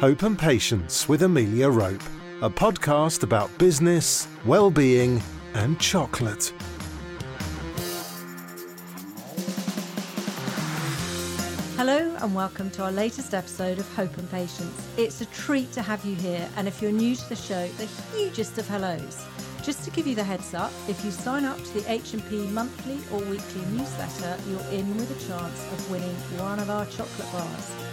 Hope and Patience with Amelia Rope, a podcast about business, well-being, and chocolate. Hello and welcome to our latest episode of Hope and Patience. It's a treat to have you here, and if you're new to the show, the hugest of hellos. Just to give you the heads up, if you sign up to the H&P monthly or weekly newsletter, you're in with a chance of winning one of our chocolate bars.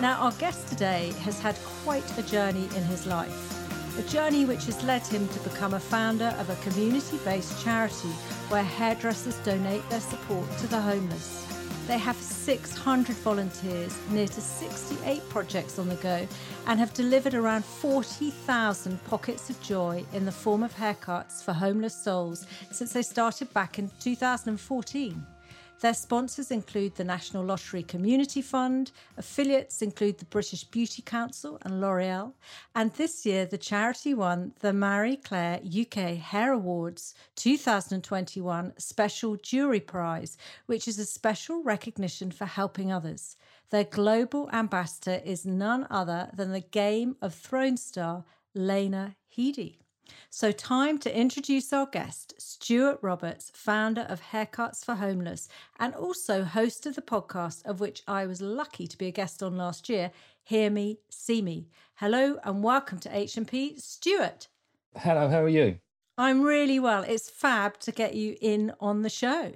Now, our guest today has had quite a journey in his life. A journey which has led him to become a founder of a community based charity where hairdressers donate their support to the homeless. They have 600 volunteers, near to 68 projects on the go, and have delivered around 40,000 pockets of joy in the form of haircuts for homeless souls since they started back in 2014. Their sponsors include the National Lottery Community Fund, affiliates include the British Beauty Council and L'Oreal, and this year the charity won the Marie Claire UK Hair Awards 2021 Special Jury Prize, which is a special recognition for helping others. Their global ambassador is none other than the Game of Thrones star Lena Headey. So, time to introduce our guest, Stuart Roberts, founder of Haircuts for Homeless and also host of the podcast of which I was lucky to be a guest on last year, Hear Me, See Me. Hello and welcome to H&P, Stuart. Hello, how are you? I'm really well. It's fab to get you in on the show.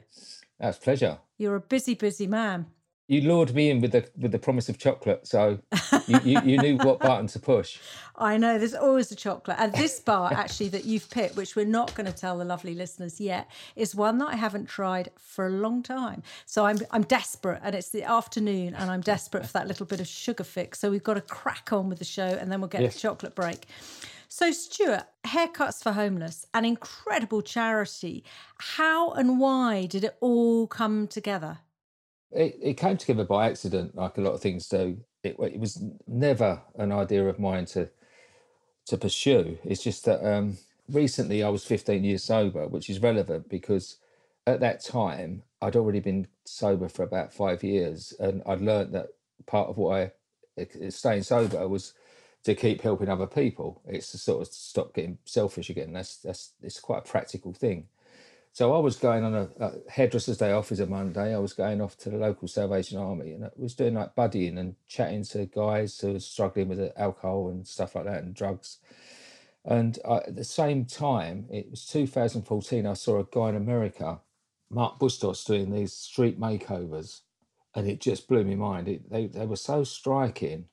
That's pleasure. You're a busy, busy man you lured me in with the with the promise of chocolate, so you, you, you, knew what button to push. I know there's always a chocolate, and this bar actually that you've picked, which we're not going to tell the lovely listeners yet, is one that I haven't tried for a long time. So I'm I'm desperate, and it's the afternoon, and I'm desperate for that little bit of sugar fix. So we've got to crack on with the show, and then we'll get yes. the chocolate break. So, Stuart, Haircuts for Homeless, an incredible charity. How and why did it all come together? It, it came together by accident, like a lot of things do. It, it was never an idea of mine to to pursue. It's just that um, recently I was 15 years sober, which is relevant because at that time I'd already been sober for about five years, and I'd learned that part of what I staying sober was to keep helping other people. It's to sort of stop getting selfish again. That's that's it's quite a practical thing. So I was going on a, a, hairdresser's day off is a Monday. I was going off to the local Salvation Army and I was doing like buddying and chatting to guys who were struggling with uh, alcohol and stuff like that and drugs. And I, at the same time, it was 2014, I saw a guy in America, Mark Bustos, doing these street makeovers. And it just blew me mind. It, they, they were so striking,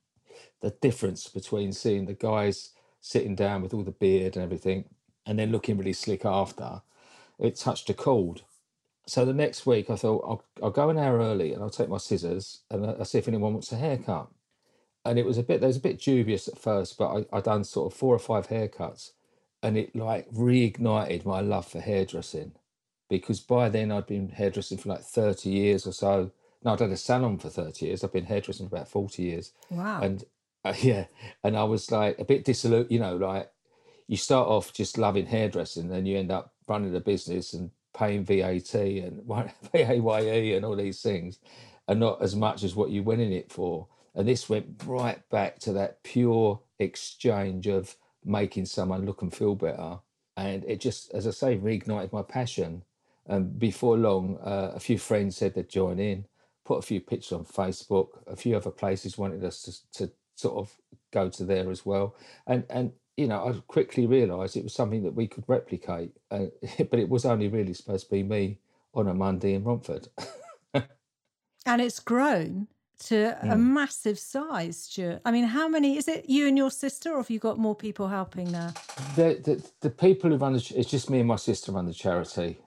the difference between seeing the guys sitting down with all the beard and everything and then looking really slick after it touched a chord. So the next week, I thought I'll, I'll go an hour early and I'll take my scissors and I'll see if anyone wants a haircut. And it was a bit, there was a bit dubious at first, but I, I done sort of four or five haircuts and it like reignited my love for hairdressing because by then I'd been hairdressing for like 30 years or so. No, I'd had a salon for 30 years. I've been hairdressing for about 40 years. Wow. And uh, yeah, and I was like a bit dissolute, you know, like you start off just loving hairdressing, then you end up running a business and paying VAT and PAYE and all these things, and not as much as what you went in it for. And this went right back to that pure exchange of making someone look and feel better. And it just, as I say, reignited my passion. And before long, uh, a few friends said they'd join in, put a few pictures on Facebook. A few other places wanted us to, to sort of go to there as well. And and you know, I quickly realised it was something that we could replicate, uh, but it was only really supposed to be me on a Monday in Romford. and it's grown to a hmm. massive size, Stuart. I mean, how many is it? You and your sister, or have you got more people helping now? The the, the people who run the it's just me and my sister run the charity.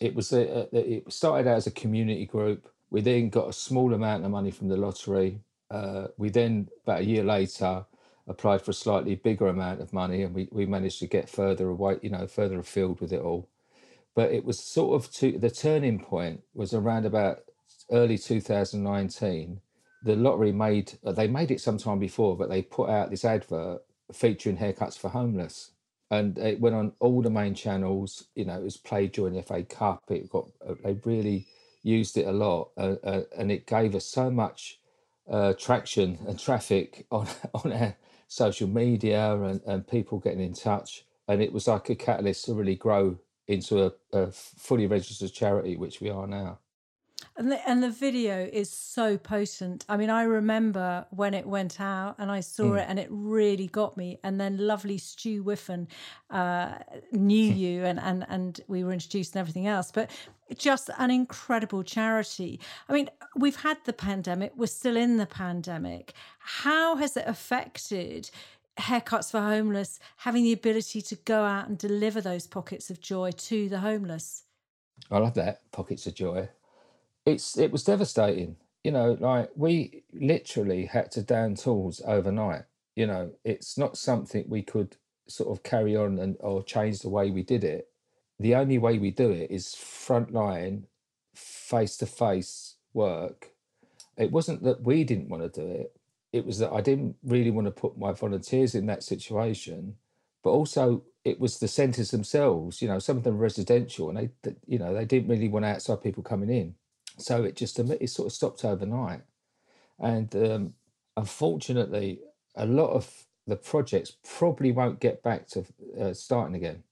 It was a, a, it started out as a community group. We then got a small amount of money from the lottery. Uh, we then about a year later applied for a slightly bigger amount of money and we, we managed to get further away, you know, further afield with it all. But it was sort of to the turning point was around about early 2019. The lottery made they made it sometime before, but they put out this advert featuring haircuts for homeless, and it went on all the main channels. You know, it was played during the FA Cup. It got they really used it a lot, uh, uh, and it gave us so much uh, traction and traffic on on our social media and, and people getting in touch. And it was like a catalyst to really grow into a, a fully registered charity, which we are now. And the, and the video is so potent. I mean, I remember when it went out and I saw mm. it and it really got me. And then lovely Stu Whiffen uh, knew you and, and, and we were introduced and everything else. But just an incredible charity. I mean, we've had the pandemic, we're still in the pandemic. How has it affected haircuts for homeless having the ability to go out and deliver those pockets of joy to the homeless? I love that pockets of joy it's it was devastating. You know, like we literally had to down tools overnight. You know, it's not something we could sort of carry on and or change the way we did it. The only way we do it is frontline, face to face work. It wasn't that we didn't want to do it. It was that I didn't really want to put my volunteers in that situation, but also it was the centres themselves. You know, some of them residential, and they, you know, they didn't really want outside people coming in. So it just it sort of stopped overnight, and um, unfortunately, a lot of the projects probably won't get back to uh, starting again.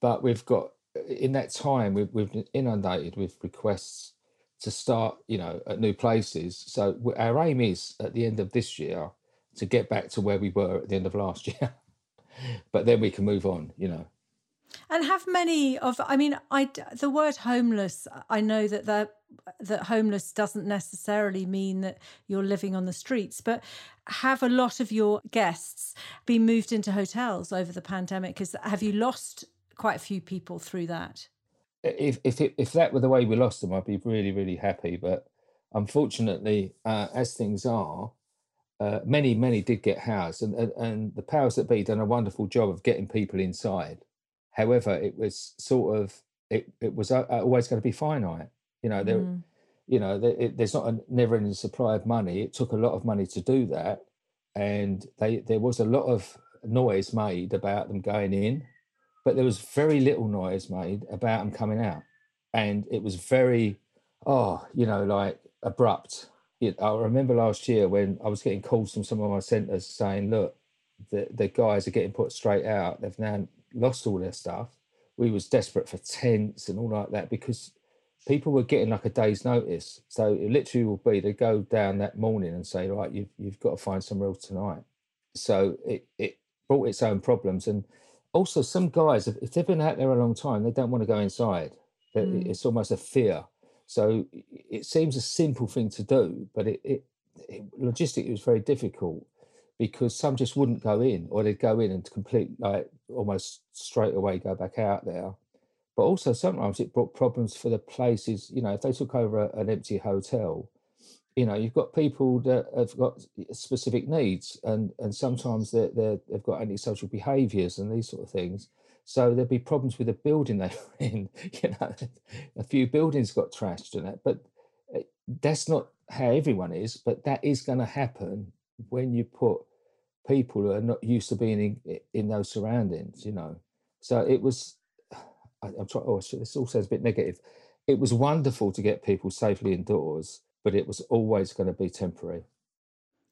But we've got in that time we've, we've been inundated with requests to start, you know, at new places. So our aim is at the end of this year to get back to where we were at the end of last year. but then we can move on, you know. And have many of, I mean, I the word homeless. I know that the that homeless doesn't necessarily mean that you're living on the streets, but have a lot of your guests been moved into hotels over the pandemic? Because have you lost quite a few people through that? If if it, if that were the way we lost them, I'd be really really happy. But unfortunately, uh, as things are, uh, many many did get housed, and, and and the powers that be done a wonderful job of getting people inside However, it was sort of it, it was always going to be finite. You know, there, mm. you know, there, it, there's not a never-ending supply of money. It took a lot of money to do that, and they there was a lot of noise made about them going in, but there was very little noise made about them coming out, and it was very, oh, you know, like abrupt. I remember last year when I was getting calls from some of my centres saying, "Look, the the guys are getting put straight out. They've now lost all their stuff. We was desperate for tents and all like that because people were getting like a day's notice. So it literally will be they go down that morning and say, right, you've you've got to find somewhere else tonight. So it it brought its own problems and also some guys if they've been out there a long time they don't want to go inside mm. it's almost a fear so it seems a simple thing to do but it, it, it logistically was very difficult because some just wouldn't go in or they'd go in and complete like almost straight away go back out there. But also sometimes it brought problems for the places you know if they took over a, an empty hotel you know you've got people that have got specific needs and and sometimes they're, they're they've got antisocial behaviors and these sort of things. So there'd be problems with the building they're in you know a few buildings got trashed and that but eh, that's not how everyone is but that is going to happen when you put people who are not used to being in, in those surroundings, you know. So it was, I, am trying, oh, this all sounds a bit negative. It was wonderful to get people safely indoors, but it was always going to be temporary.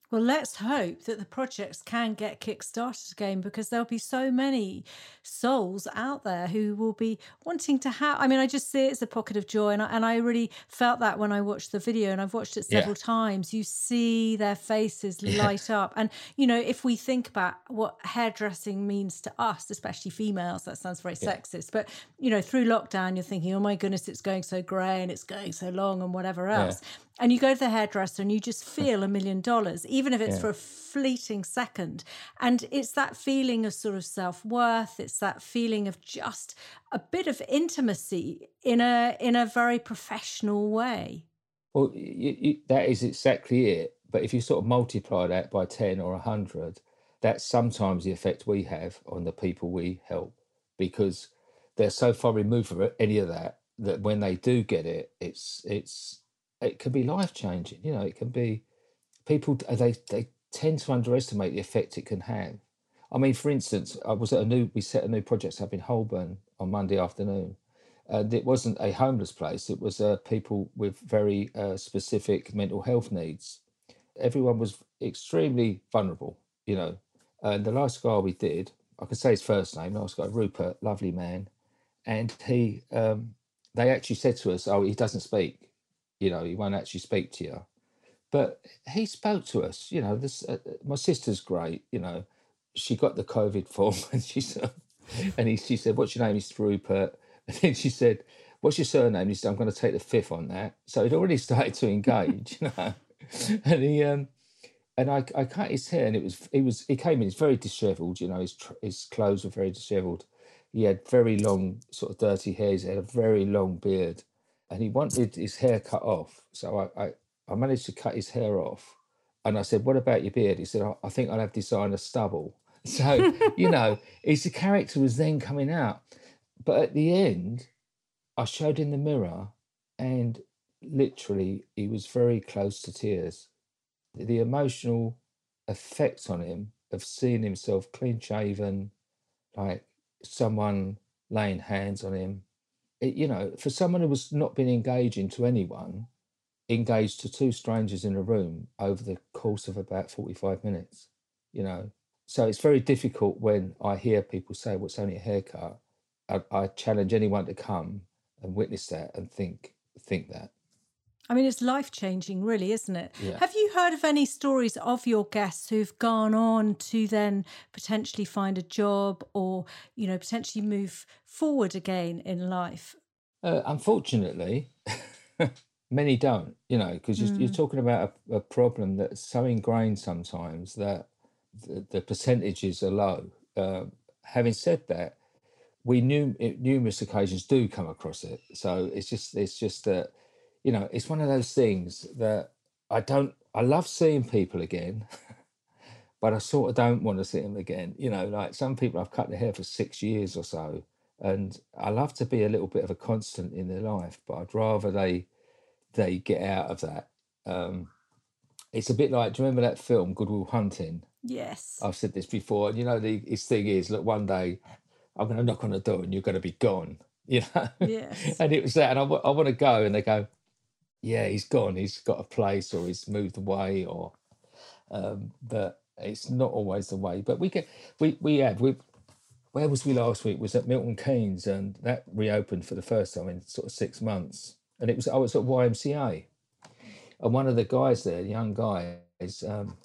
Well, let's hope that the projects can get kick-started again because there'll be so many souls out there who will be wanting to have. I mean, I just see it as a pocket of joy, and I, and I really felt that when I watched the video, and I've watched it several yeah. times. You see their faces light up, and you know, if we think about what hairdressing means to us, especially females, that sounds very yeah. sexist, but you know, through lockdown, you're thinking, oh my goodness, it's going so grey and it's going so long and whatever else and you go to the hairdresser and you just feel a million dollars, even if it's yeah. for a fleeting second. And it's that feeling of sort of self worth. It's that feeling of just a bit of intimacy in a in a very professional way. Well, you, you, that is exactly it. But if you sort of multiply that by ten or a hundred, that's sometimes the effect we have on the people we help because they're so far removed from any of that that when they do get it, it's it's it can be life changing. You know, it can be people they they tend to underestimate the effect it can have. I mean, for instance, I was at a new we set a new project up in Holborn on Monday afternoon, and it wasn't a homeless place. It was uh, people with very uh, specific mental health needs, everyone was extremely vulnerable, you know. And the last guy we did, I can say his first name, last guy, Rupert, lovely man. And he, um, they actually said to us, oh, he doesn't speak, you know, he won't actually speak to you. But he spoke to us, you know, this, uh, my sister's great, you know, she got the COVID form and she said, and he, she said, what's your name? He's Rupert. And then she said, what's your surname? He said, I'm going to take the fifth on that. So he'd already started to engage, you know. And he um and I, I cut his hair and it was he was he came in, he's very dishevelled, you know, his his clothes were very dishevelled. He had very long, sort of dirty hair, he had a very long beard. And he wanted his hair cut off. So I, I, I managed to cut his hair off. And I said, What about your beard? He said, I, I think I'll have designer stubble. So, you know, his character was then coming out. But at the end, I showed in the mirror and literally he was very close to tears. The emotional effect on him of seeing himself clean shaven, like someone laying hands on him. You know, for someone who was not been engaging to anyone, engaged to two strangers in a room over the course of about 45 minutes, you know. So it's very difficult when I hear people say, well, it's only a haircut. I, I challenge anyone to come and witness that and think think that. I mean, it's life changing, really, isn't it? Yeah. Have you heard of any stories of your guests who've gone on to then potentially find a job or, you know, potentially move forward again in life? Uh, unfortunately, many don't, you know, because you're, you're Mm. talking about a, a problem that's so ingrained sometimes that the, the percentages are low. Uh, having said that, we knew numerous occasions do come across it. So it's just it's just that you know it's one of those things that I don't I love seeing people again, but I sort of don't want to see them again. You know, like some people I've cut their hair for six years or so, and I love to be a little bit of a constant in their life, but I'd rather they they get out of that. Um, it's a bit like, do you remember that film Good Will Hunting? Yes. I've said this before, and you know, the his thing is, look, one day I'm going to knock on the door and you're going to be gone, you know. Yes. and it was that, and I, w- I want to go, and they go, yeah, he's gone, he's got a place, or he's moved away, or, um, but it's not always the way. But we get, we we had we. Where was we last week? Was at Milton Keynes, and that reopened for the first time in sort of six months. And it was I was at YMCA, and one of the guys there, young guy, is um,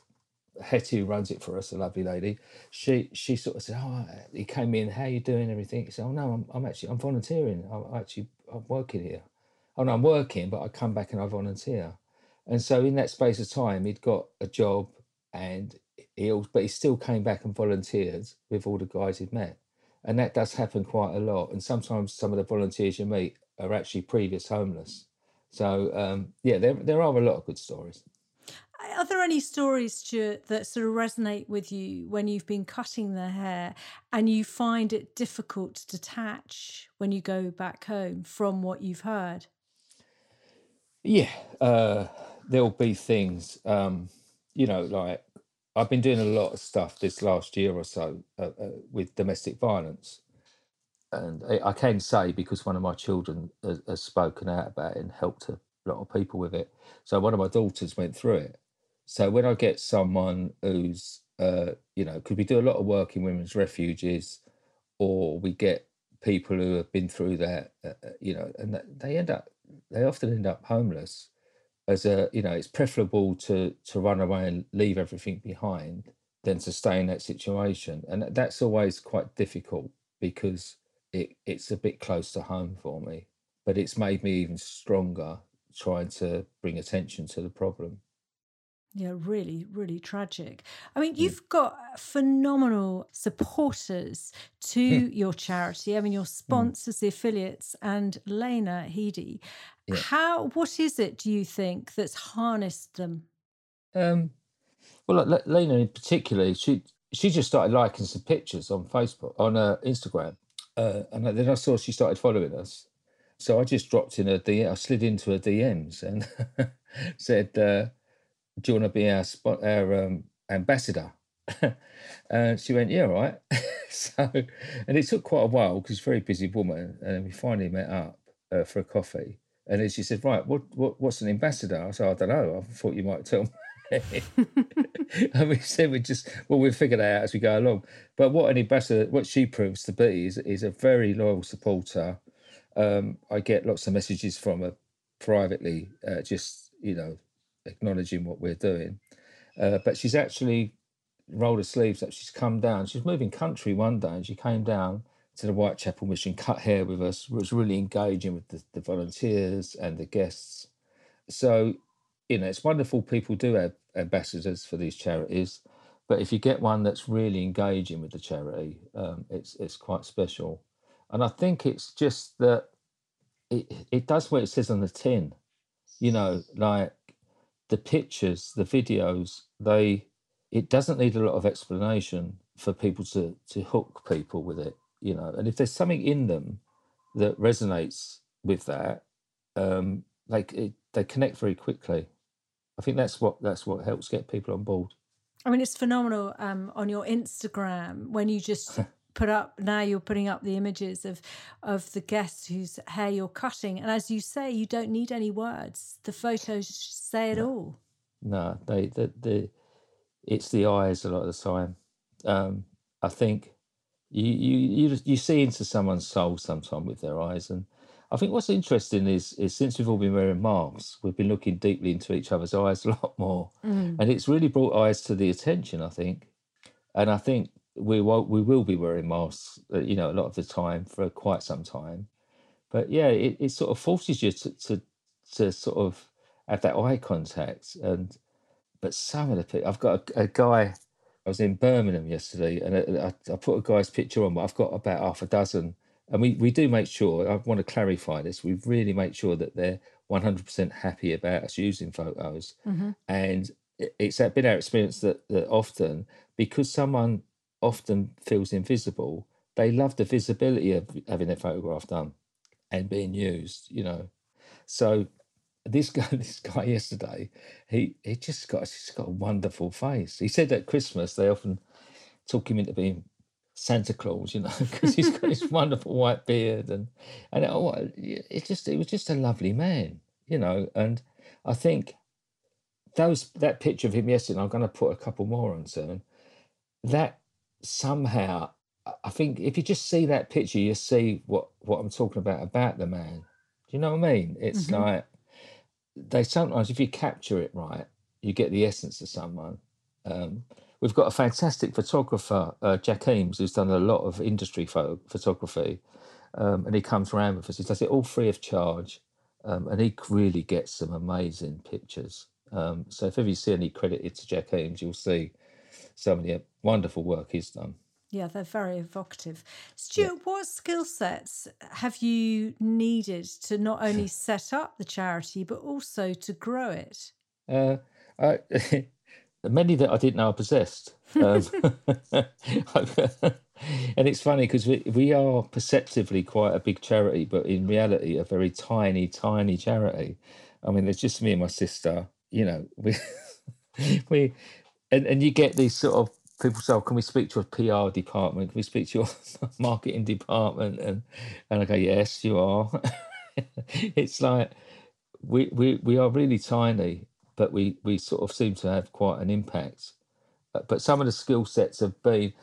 Hetty who runs it for us, a lovely lady. She she sort of said, "Oh, he came in. How you doing? Everything." He said, "Oh no, I'm, I'm actually I'm volunteering. I'm actually I'm working here. No, I'm working, but I come back and I volunteer." And so in that space of time, he'd got a job, and he but he still came back and volunteered with all the guys he'd met, and that does happen quite a lot. And sometimes some of the volunteers you meet are actually previous homeless. So um, yeah, there there are a lot of good stories. Are there any stories, Stuart, that sort of resonate with you when you've been cutting the hair and you find it difficult to detach when you go back home from what you've heard? Yeah, uh, there'll be things, um, you know, like I've been doing a lot of stuff this last year or so uh, uh, with domestic violence. And I, I can say because one of my children has, has spoken out about it and helped a lot of people with it. So one of my daughters went through it. So when I get someone who's, uh, you know, because we do a lot of work in women's refuges, or we get people who have been through that, uh, uh, you know, and they end up, they often end up homeless. As a, you know, it's preferable to to run away and leave everything behind than to stay in that situation, and that's always quite difficult because it it's a bit close to home for me. But it's made me even stronger trying to bring attention to the problem. Yeah, really, really tragic. I mean, you've got phenomenal supporters to your charity. I mean, your sponsors, the affiliates, and Lena Headey. Yeah. How? What is it? Do you think that's harnessed them? Um, well, like Lena in particular, she she just started liking some pictures on Facebook, on uh, Instagram, uh, and then I saw she started following us. So I just dropped in her DM. I slid into her DMs and said, uh, "Do you want to be our spot, our um, ambassador?" and she went, "Yeah, right. so, and it took quite a while because she's a very busy woman, and we finally met up uh, for a coffee. And then she said, "Right, what, what what's an ambassador?" I said, "I don't know. I thought you might tell me." and we said we just well we'll figure that out as we go along. But what an ambassador, what she proves to be is is a very loyal supporter. Um, I get lots of messages from her privately, uh, just you know, acknowledging what we're doing. Uh, but she's actually rolled her sleeves up. She's come down. She's moving country one day, and she came down to the Whitechapel mission, cut hair with us, was really engaging with the, the volunteers and the guests. So, you know, it's wonderful people do have ambassadors for these charities, but if you get one that's really engaging with the charity, um, it's it's quite special. And I think it's just that it it does what it says on the tin. You know, like the pictures, the videos, they it doesn't need a lot of explanation for people to to hook people with it you know and if there's something in them that resonates with that um like it, they connect very quickly. I think that's what that's what helps get people on board. I mean it's phenomenal um on your instagram when you just put up now you're putting up the images of of the guests whose hair you're cutting and as you say you don't need any words the photos say it no. all no they the, the it's the eyes a lot of the time um i think you you you you see into someone's soul sometimes with their eyes and I think what's interesting is is since we've all been wearing masks, we've been looking deeply into each other's eyes a lot more, mm. and it's really brought eyes to the attention. I think, and I think we will we will be wearing masks, uh, you know, a lot of the time for quite some time. But yeah, it, it sort of forces you to, to to sort of have that eye contact, and but some of the people, I've got a, a guy I was in Birmingham yesterday, and I, I, put a guy's picture on, but I've got about half a dozen. And we, we do make sure, I want to clarify this, we really make sure that they're 100% happy about us using photos. Mm-hmm. And it's been our experience that, that often, because someone often feels invisible, they love the visibility of having their photograph done and being used, you know. So this guy, this guy yesterday, he he just got he's got a wonderful face. He said at Christmas they often talk him into being Santa Claus, you know, because he's got this wonderful white beard and and it, oh, it just it was just a lovely man, you know. And I think those that picture of him yesterday, I'm going to put a couple more on soon. That somehow, I think if you just see that picture, you see what what I'm talking about about the man. Do you know what I mean? It's mm-hmm. like they sometimes, if you capture it right, you get the essence of someone. Um, we've got a fantastic photographer, uh, Jack Eames, who's done a lot of industry photo- photography, um, and he comes around with us. He does it all free of charge, um, and he really gets some amazing pictures. Um, so if ever you see any credited to Jack Eames, you'll see of the wonderful work he's done. Yeah, they're very evocative. Stuart, yeah. what skill sets have you needed to not only set up the charity but also to grow it? Uh, I, many that I didn't know I possessed. Um, and it's funny because we, we are perceptively quite a big charity, but in reality, a very tiny, tiny charity. I mean, there's just me and my sister. You know, we we and, and you get these sort of people say, oh, "Can we speak to a PR department? Can we speak to your marketing department?" And and I go, "Yes, you are." it's like we we we are really tiny, but we we sort of seem to have quite an impact. Uh, but some of the skill sets have been,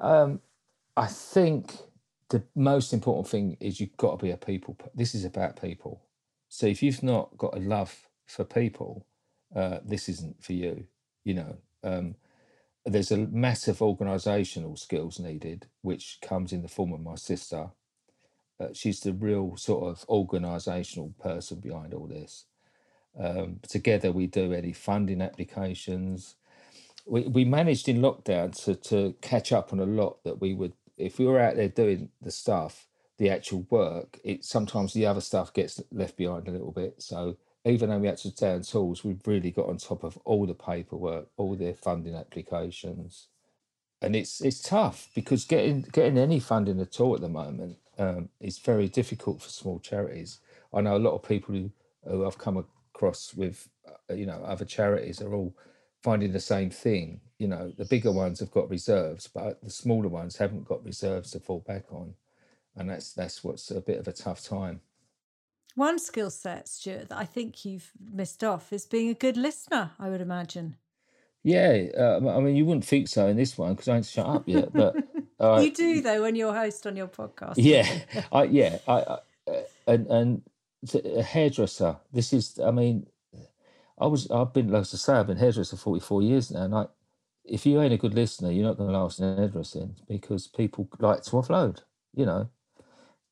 um, I think, the most important thing is you've got to be a people. This is about people. So if you've not got a love for people, uh, this isn't for you. You know. Um, there's a massive organisational skills needed, which comes in the form of my sister. Uh, she's the real sort of organisational person behind all this. Um, together, we do any funding applications. We, we managed in lockdown to, to catch up on a lot that we would, if we were out there doing the stuff, the actual work, it sometimes the other stuff gets left behind a little bit. So even though we had to down tools, we've really got on top of all the paperwork, all their funding applications, and it's it's tough because getting getting any funding at all at the moment um, is very difficult for small charities. I know a lot of people who, who I've come across with, uh, you know, other charities are all finding the same thing. You know, the bigger ones have got reserves, but the smaller ones haven't got reserves to fall back on, and that's that's what's a bit of a tough time. One skill set, Stuart, that I think you've missed off is being a good listener, I would imagine. Yeah, uh, I mean, you wouldn't think so in this one because I ain't shut up yet. But uh, you do though when you're a host on your podcast. Yeah, I, yeah, I, I uh, and and a hairdresser. This is, I mean, I was, I've been, like I say, I've been hairdresser forty four years now, and I, if you ain't a good listener, you're not going to last in hairdressing because people like to offload, you know.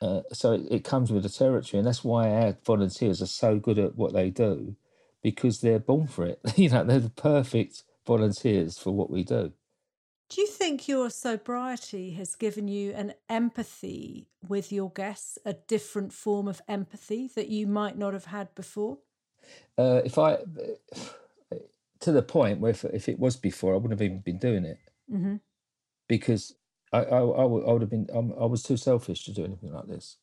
Uh, so it, it comes with the territory, and that's why our volunteers are so good at what they do because they're born for it. you know, they're the perfect volunteers for what we do. Do you think your sobriety has given you an empathy with your guests, a different form of empathy that you might not have had before? Uh, if I, to the point where if, if, it was before, I wouldn't have even been doing it mm-hmm. because I, I, I, would have been, I was too selfish to do anything like this.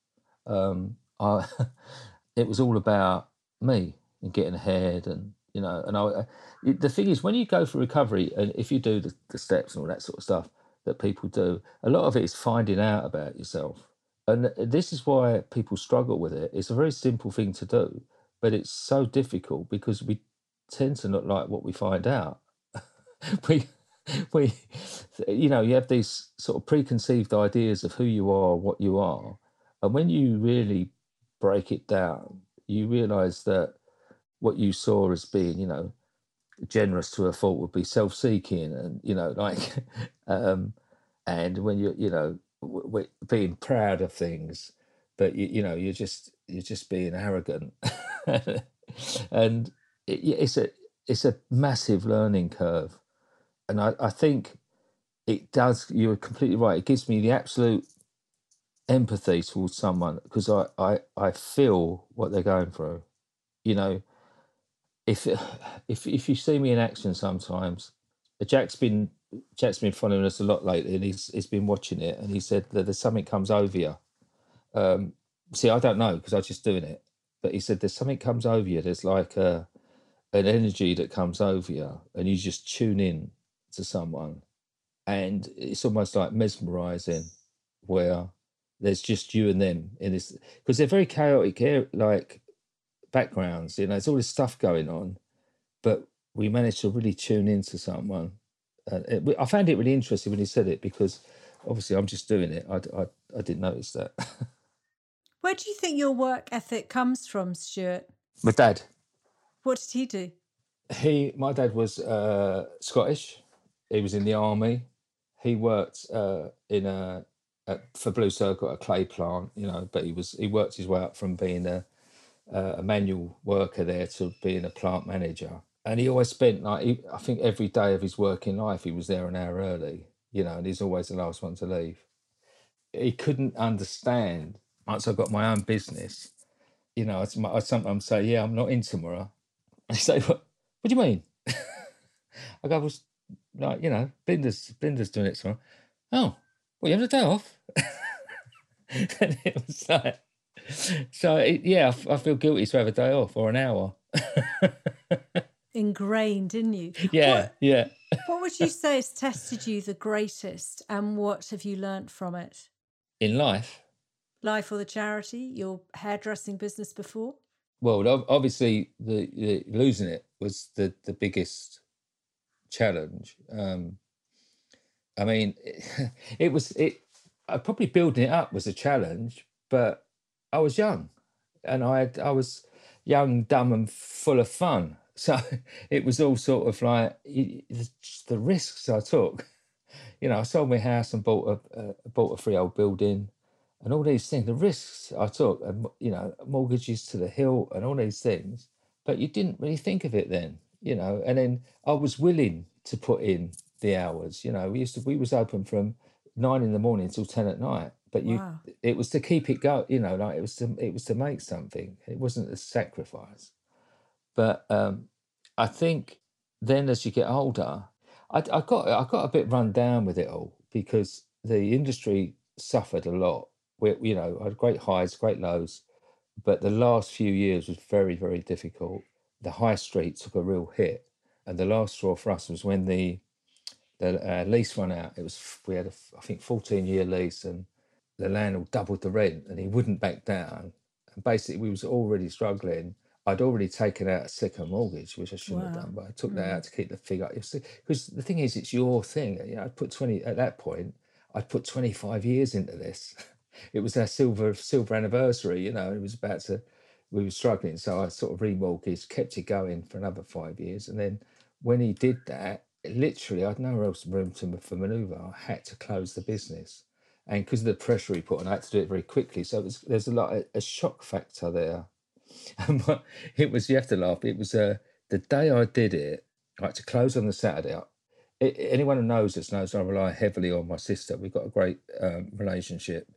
Um, I, it was all about me and getting ahead and you know and I, the thing is when you go for recovery and if you do the, the steps and all that sort of stuff that people do a lot of it is finding out about yourself. And this is why people struggle with it. It's a very simple thing to do but it's so difficult because we tend to not like what we find out. We we you know you have these sort of preconceived ideas of who you are what you are. And when you really break it down you realize that what you saw as being, you know, generous to a fault would be self-seeking and you know like um and when you're, you know w- w- being proud of things but you, you know you're just you're just being arrogant. And it, it's a it's a massive learning curve and I, I think it does you're completely right it gives me the absolute empathy towards someone because I, I i feel what they're going through you know if if if you see me in action sometimes, Jack's been Jack's been following us a lot lately, and he's he's been watching it, and he said that there's something comes over you. Um, see, I don't know because I'm just doing it, but he said there's something comes over you. There's like a an energy that comes over you, and you just tune in to someone, and it's almost like mesmerizing, where there's just you and them in this because they're very chaotic, like backgrounds. You know, there's all this stuff going on, but we managed to really tune into someone. Uh, it, I found it really interesting when he said it because obviously I'm just doing it. I, I, I didn't notice that. Where do you think your work ethic comes from, Stuart? My dad. What did he do? He, my dad was uh, Scottish. He was in the army. He worked uh, in a, for Blue Circle, a clay plant, you know. But he was he worked his way up from being a a manual worker there to being a plant manager. And he always spent like he, I think every day of his working life he was there an hour early, you know, and he's always the last one to leave. He couldn't understand once I got my own business. You know, I, I sometimes say, "Yeah, I'm not in tomorrow." I say, "What? What do you mean?" I go, "Was like you know, Blinder's Blinder's doing it tomorrow." Oh, well, you have a day off. and it was like, so yeah, I feel guilty to have a day off or an hour. Ingrained in you. Yeah, what, yeah. what would you say has tested you the greatest, and what have you learnt from it? In life, life or the charity, your hairdressing business before. Well, obviously, the, the losing it was the the biggest challenge. Um, I mean, it, it was it. I probably building it up was a challenge, but I was young, and I had, I was young, dumb, and full of fun. So it was all sort of like the risks I took. You know, I sold my house and bought a uh, bought a freehold building, and all these things. The risks I took, and you know, mortgages to the hill, and all these things. But you didn't really think of it then, you know. And then I was willing to put in the hours. You know, we used to we was open from nine in the morning till ten at night but you wow. it was to keep it going you know like it was to it was to make something it wasn't a sacrifice but um i think then as you get older i, I got i got a bit run down with it all because the industry suffered a lot we, you know had great highs great lows but the last few years was very very difficult the high street took a real hit and the last straw for us was when the the uh, lease run out. It was we had a, I think 14 year lease, and the landlord doubled the rent and he wouldn't back down. And basically, we was already struggling. I'd already taken out a second mortgage, which I shouldn't have done, but I took that Mm. out to keep the figure. Because the thing is, it's your thing. You know, I put twenty at that point. I'd put twenty five years into this. It was our silver silver anniversary. You know, it was about to. We were struggling, so I sort of remortgaged, kept it going for another five years, and then when he did that, literally, I had nowhere else room to for manoeuvre. I had to close the business, and because of the pressure he put on, I had to do it very quickly. So it was, there's a lot of a shock factor there. It was you have to laugh. It was uh, the day I did it. I had to close on the Saturday. I- a- anyone who knows us knows I rely heavily on my sister. We've got a great um, relationship,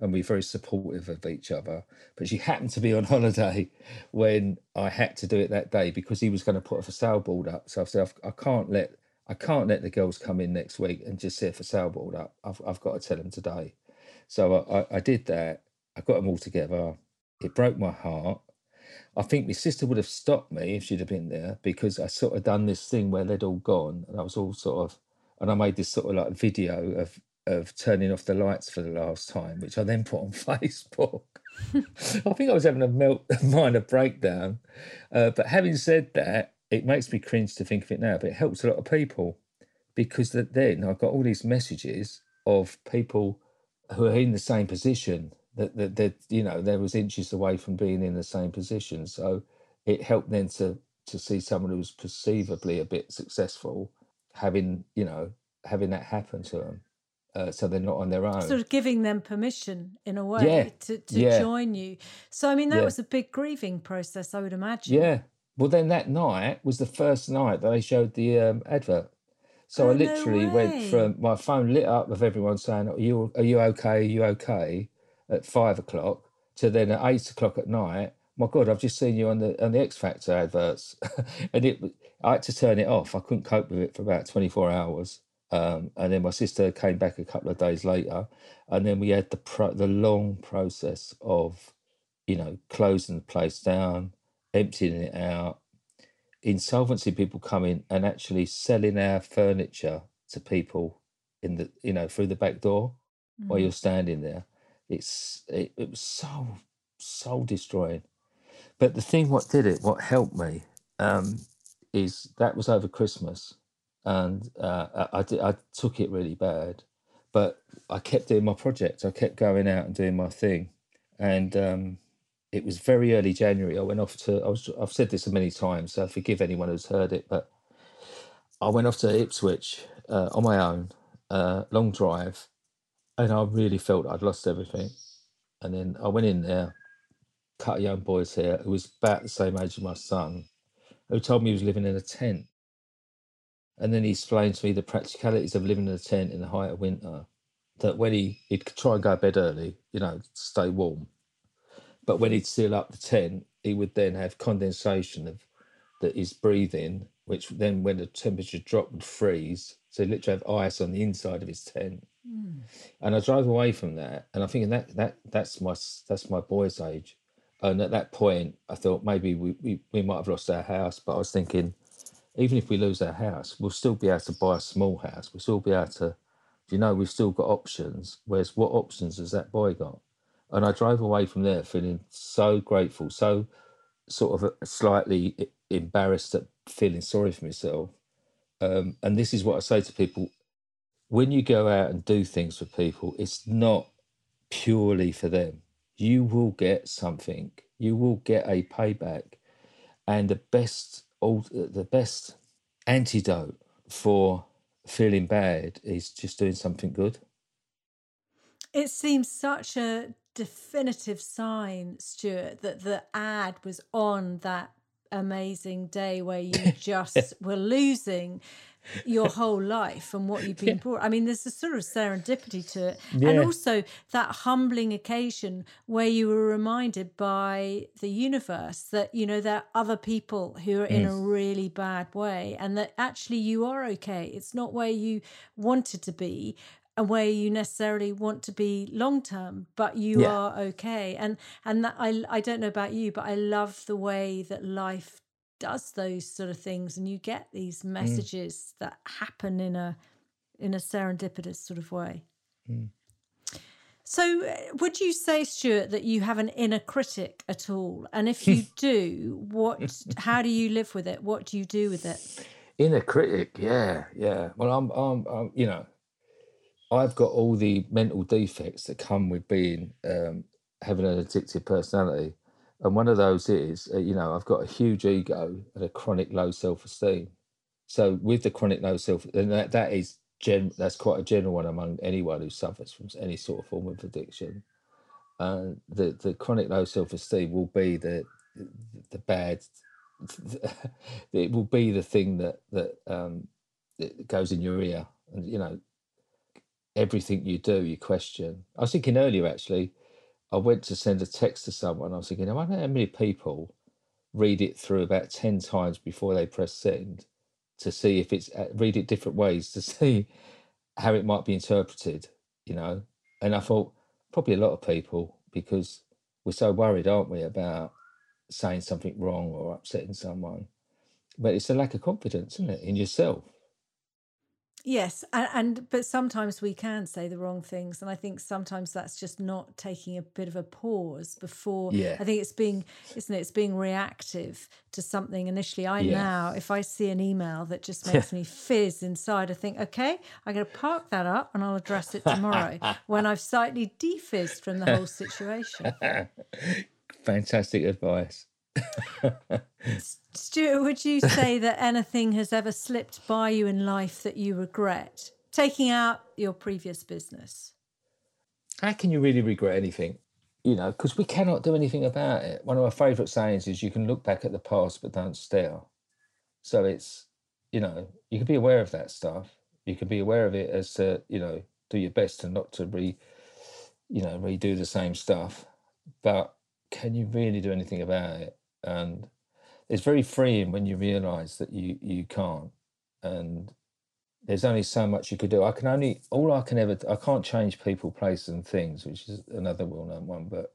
and we're very supportive of each other. But she happened to be on holiday when I had to do it that day because he was going to put a for sale board up. So I said, "I've- can't let I can't let the girls come in next week and just set a for sale board up. I've I've got to tell them today. So I, I, I did that. I got them all together. It broke my heart. I think my sister would have stopped me if she'd have been there because I sort of done this thing where they'd all gone and I was all sort of, and I made this sort of like video of of turning off the lights for the last time, which I then put on Facebook. I think I was having a melt, minor breakdown. Uh, but having said that, it makes me cringe to think of it now, but it helps a lot of people because that then I got all these messages of people who are in the same position that that that you know they was inches away from being in the same position. So it helped then to to see someone who was perceivably a bit successful having you know having that happen to them, uh, so they're not on their own. Sort of giving them permission in a way Yeah, to, to yeah. join you. So, I mean, that Yeah. was a big grieving process, I would imagine. Yeah. Well, then that night was the first night that they showed the um, advert. So Oh, I no literally went from my phone lit up with everyone saying, "Are you are you okay? Are you okay?" at five o'clock to then at eight o'clock at night. My God, I've just seen you on the on the X Factor adverts, and it I had to turn it off. I couldn't cope with it for about twenty four hours. Um, and then my sister came back a couple of days later, and then we had the pro- the long process of, you know, closing the place down, emptying it out, insolvency people coming and actually selling our furniture to people in the you know through the back door while Mm. you're standing there. It's it, it was so soul destroying. But the thing what did it what helped me um is that was over christmas and uh, I, I, I took it really bad but i kept doing my project i kept going out and doing my thing and um it was very early January. I went off to. I was. I've said this many times, so forgive anyone who's heard it, but I went off to Ipswich uh, on my own, uh, long drive, and I really felt I'd lost everything. And then I went in there, cut a young boy's hair who was about the same age as my son, who told me he was living in a tent. And then he explained to me the practicalities of living in a tent in the height of winter. That when he he'd try and go to bed early, you know, stay warm, but when he'd seal up the tent, he would then have condensation of that he's breathing, which then when the temperature dropped would freeze. So he literally have ice on the inside of his tent. Mm. And I drove away from that, and I'm thinking that that that's my that's my boy's age. And at that point, I thought maybe we, we, we might have lost our house, but I was thinking, even if we lose our house, we'll still be able to buy a small house. We'll still be able to, you know, we've still got options. Whereas what options has that boy got? And I drove away from there feeling so grateful, so sort of slightly e- embarrassed at feeling sorry for myself. Um, and this is what I say to people when you go out and do things for people, it's not purely for them. You will get something, you will get a payback. And the best, al- uh, the best antidote for feeling bad is just doing something good. It seems such a definitive sign, Stuart, that the ad was on that amazing day where you just were losing your whole life and what you've been brought. I mean, there's a sort of serendipity to it. And also that humbling occasion where you were reminded by the universe that, you know, there are other people who are in a really bad way and that actually you are okay. It's not where you wanted to be and where you necessarily want to be long term, but you Yeah. are okay. And and that I I don't know about you, but I love the way that life does those sort of things and you get these messages that happen in a in a serendipitous sort of way. Mm. So, uh, would you say, Stuart, that you have an inner critic at all? And if you do, what? How do you live with it? What do you do with it? Inner critic, yeah, yeah. Well, I'm, I'm, I'm you know, I've got all the mental defects that come with being um, having an addictive personality, and one of those is, uh, you know, I've got a huge ego and a chronic low self esteem. So with the chronic low self, and that that is gen that's quite a general one among anyone who suffers from any sort of form of addiction. Uh, the the chronic low self esteem will be the the bad. it will be the thing that that um, that goes in your ear, and you know everything you do, you question. I was thinking earlier actually. I went to send a text to someone. I was thinking, I wonder how many people read it through about ten times before they press send to see if it's uh, read it different ways to see how it might be interpreted, you know. And I thought probably a lot of people because we're so worried, aren't we, about saying something wrong or upsetting someone. But it's a lack of confidence, isn't it, in yourself? Yes, and, and but sometimes we can say the wrong things, and I think sometimes that's just not taking a bit of a pause before. Yeah. I think it's being, isn't it? It's being reactive to something initially. I Yeah. now, if I see an email that just makes me fizz inside, I think, okay, I'm going to park that up and I'll address it tomorrow when I've slightly defizzed from the whole situation. Fantastic advice. Stuart, would you say that anything has ever slipped by you in life that you regret? Taking out your previous business. How can you really regret anything? You know, because we cannot do anything about it. One of my favourite sayings is you can look back at the past but don't stare. So it's, you know, you can be aware of that stuff. You can be aware of it as to, you know, do your best and not to re, you know, redo the same stuff. But can you really do anything about it? And it's very freeing when you realise that you you can't. And there's only so much you could do. I can only all I can ever I can't change people, places, and things, which is another well-known one. But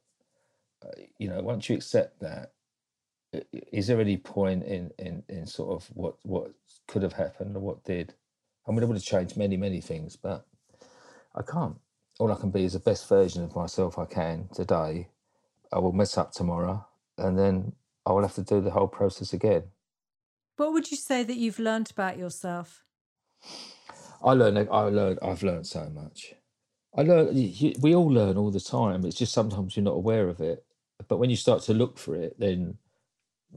uh, you know, once you accept that, is there any point in in in sort of what what could have happened or what did? I mean, I would have changed many many things, but I can't. All I can be is the best version of myself I can today. I will mess up tomorrow, and then I will have to do the whole process again. What would you say that you've learned about yourself? I learn. I learn. I've learned so much. I learn. We all learn all the time. It's just sometimes you're not aware of it. But when you start to look for it, then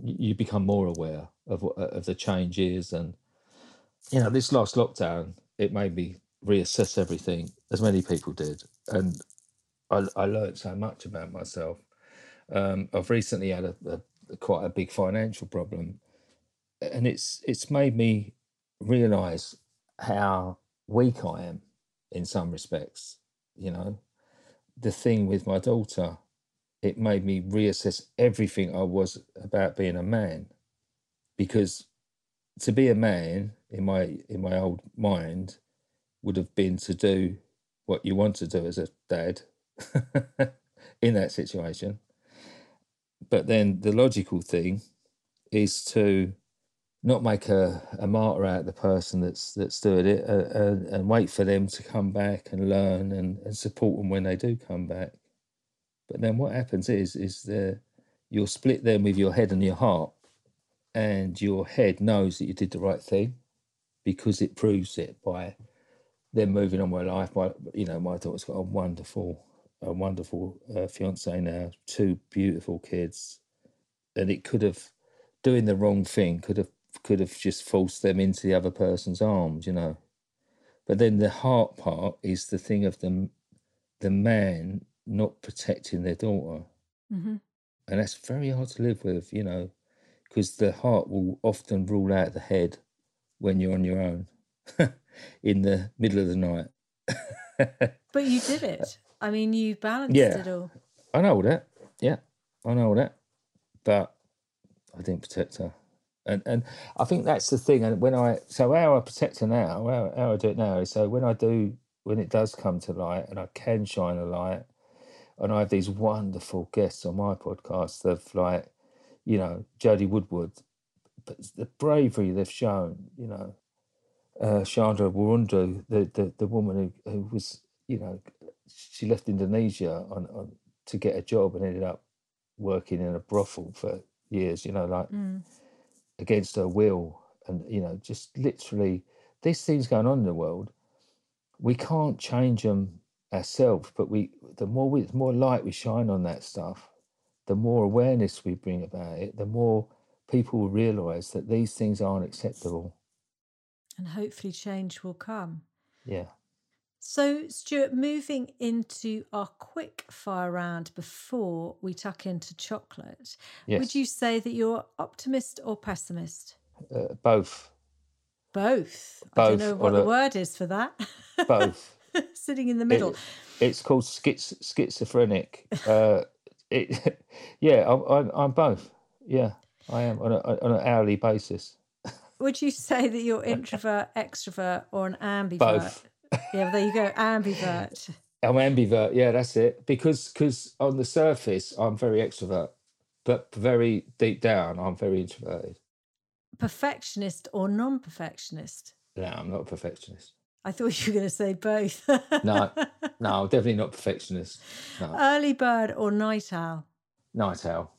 you become more aware of what of the changes. And you know, this last lockdown, it made me reassess everything, as many people did. And I, I learned so much about myself. Um, I've recently had a, a quite a big financial problem, and it's it's made me realize how weak I am in some respects. You know, the thing with my daughter, it made me reassess everything I was about being a man, because to be a man in my in my old mind would have been to do what you want to do as a dad in that situation. But then the logical thing is to not make a, a martyr out of the person that's that's doing it uh, uh, and wait for them to come back and learn and, and support them when they do come back. But then what happens is is the you'll split them with your head and your heart, and your head knows that you did the right thing because it proves it by them moving on with life. My you know my daughter's got a wonderful a wonderful uh, fiance now, two beautiful kids, and it could have doing the wrong thing could have could have just forced them into the other person's arms, you know. But then the heart part is the thing of the the man not protecting their daughter, hmm and that's very hard to live with, you know, because the heart will often rule out the head when you're on your own in the middle of the night. But you did it. I mean, you balanced Yeah. it all. I know all that. Yeah, I know all that. But I didn't protect her. And and I think that's the thing. And when I so how I protect her now, how, how I do it now is so when I do when it does come to light and I can shine a light and I have these wonderful guests on my podcast of like, you know, Jodie Woodward, but the bravery they've shown, you know, uh, Shandra Woworuntu, the, the the woman who, who was, you know, she left Indonesia on, on to get a job and ended up working in a brothel for years. You know, like Mm. against her will, and you know, just literally these things going on in the world. We can't change them ourselves, but we the more we the more light we shine on that stuff, the more awareness we bring about it, the more people will realise that these things aren't acceptable. And hopefully change will come. Yeah. So, Stuart, moving into our quick fire round before we tuck into chocolate, Yes. would you say that you're optimist or pessimist? Uh, both. Both. I don't know what the a- word is for that. Both. Sitting in the It- middle. it's called schiz- schizophrenic. Uh, it, yeah, I'm, I'm, I'm both. Yeah, I am on, a, on an hourly basis. Would you say that you're introvert, extrovert, or an ambivert? Both. Yeah, there you go, ambivert. I'm ambivert. Yeah, that's it. Because because on the surface I'm very extrovert, but very deep down I'm very introverted. Perfectionist or non perfectionist? No, I'm not a perfectionist. I thought you were going to say both. No, no, I'm definitely not perfectionist. No, Early bird or night owl? night owl.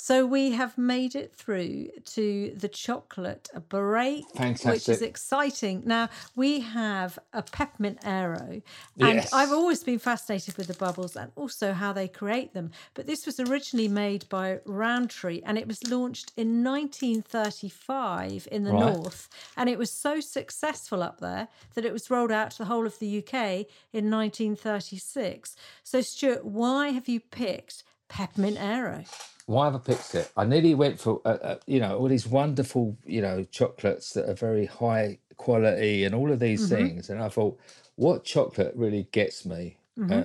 So we have made it through to the chocolate break, which is exciting. Now we have a peppermint aero, and Yes. I've always been fascinated with the bubbles and also how they create them. But this was originally made by Rowntree, and it was launched in 1935 in the Right. north, and it was so successful up there that it was rolled out to the whole of the UK in 1936. So Stuart, why have you picked peppermint aero? Why have I picked it? I nearly went for uh, uh, you know all these wonderful you know chocolates that are very high quality and all of these things, and I thought, what chocolate really gets me? Uh,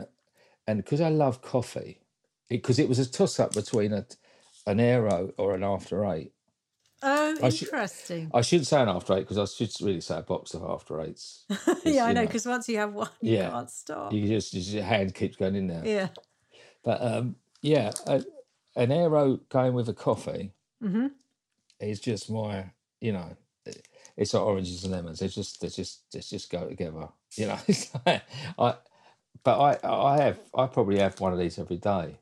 and because I love coffee, because it, was a toss up between a an aero or an after eight. Oh, I should- interesting. I shouldn't say an after eight because I should really say a box of after eights. yeah, I know because once you have one, you Yeah. can't stop. You just, just your hand keeps going in there. Yeah. But um, yeah, a, an aero going with a coffee hmm is just my, you know, it's like oranges and lemons. They just, they just, they just go together. You know, it's like, I, but I, I have, I probably have one of these every day.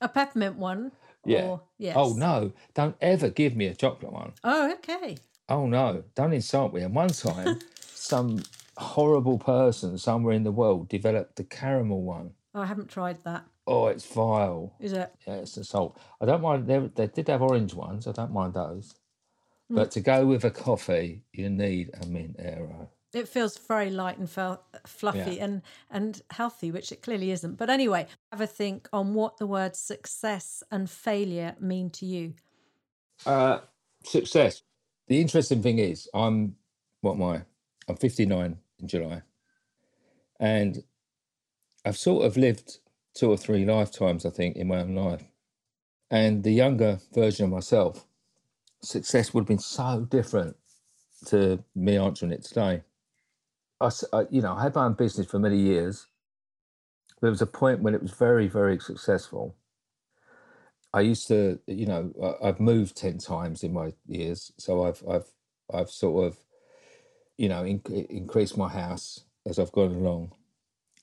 A peppermint one. Yeah. Or, yes. Oh no! Don't ever give me a chocolate one. Oh, okay. Oh no! Don't insult me. And one time, some horrible person somewhere in the world developed the caramel one. Oh, I haven't tried that. Oh, it's vile. Is it? Yeah, it's a salt. I don't mind. They, they did have orange ones. I don't mind those. But to go with a coffee, you need a mint aero. It feels very light and fel- fluffy Yeah. and and healthy, which it clearly isn't. But anyway, have a think on what the words success and failure mean to you. Uh, success. The interesting thing is, I'm what am I? I'm 59 in July, and I've sort of lived two or three lifetimes, I think, in my own life. And the younger version of myself, success would have been so different to me answering it today. I, you know, I had my own business for many years. There was a point when it was very, very successful. I used to, you know, I've moved ten times in my years, so I've, I've, I've sort of, you know, in, increased my house as I've gone along.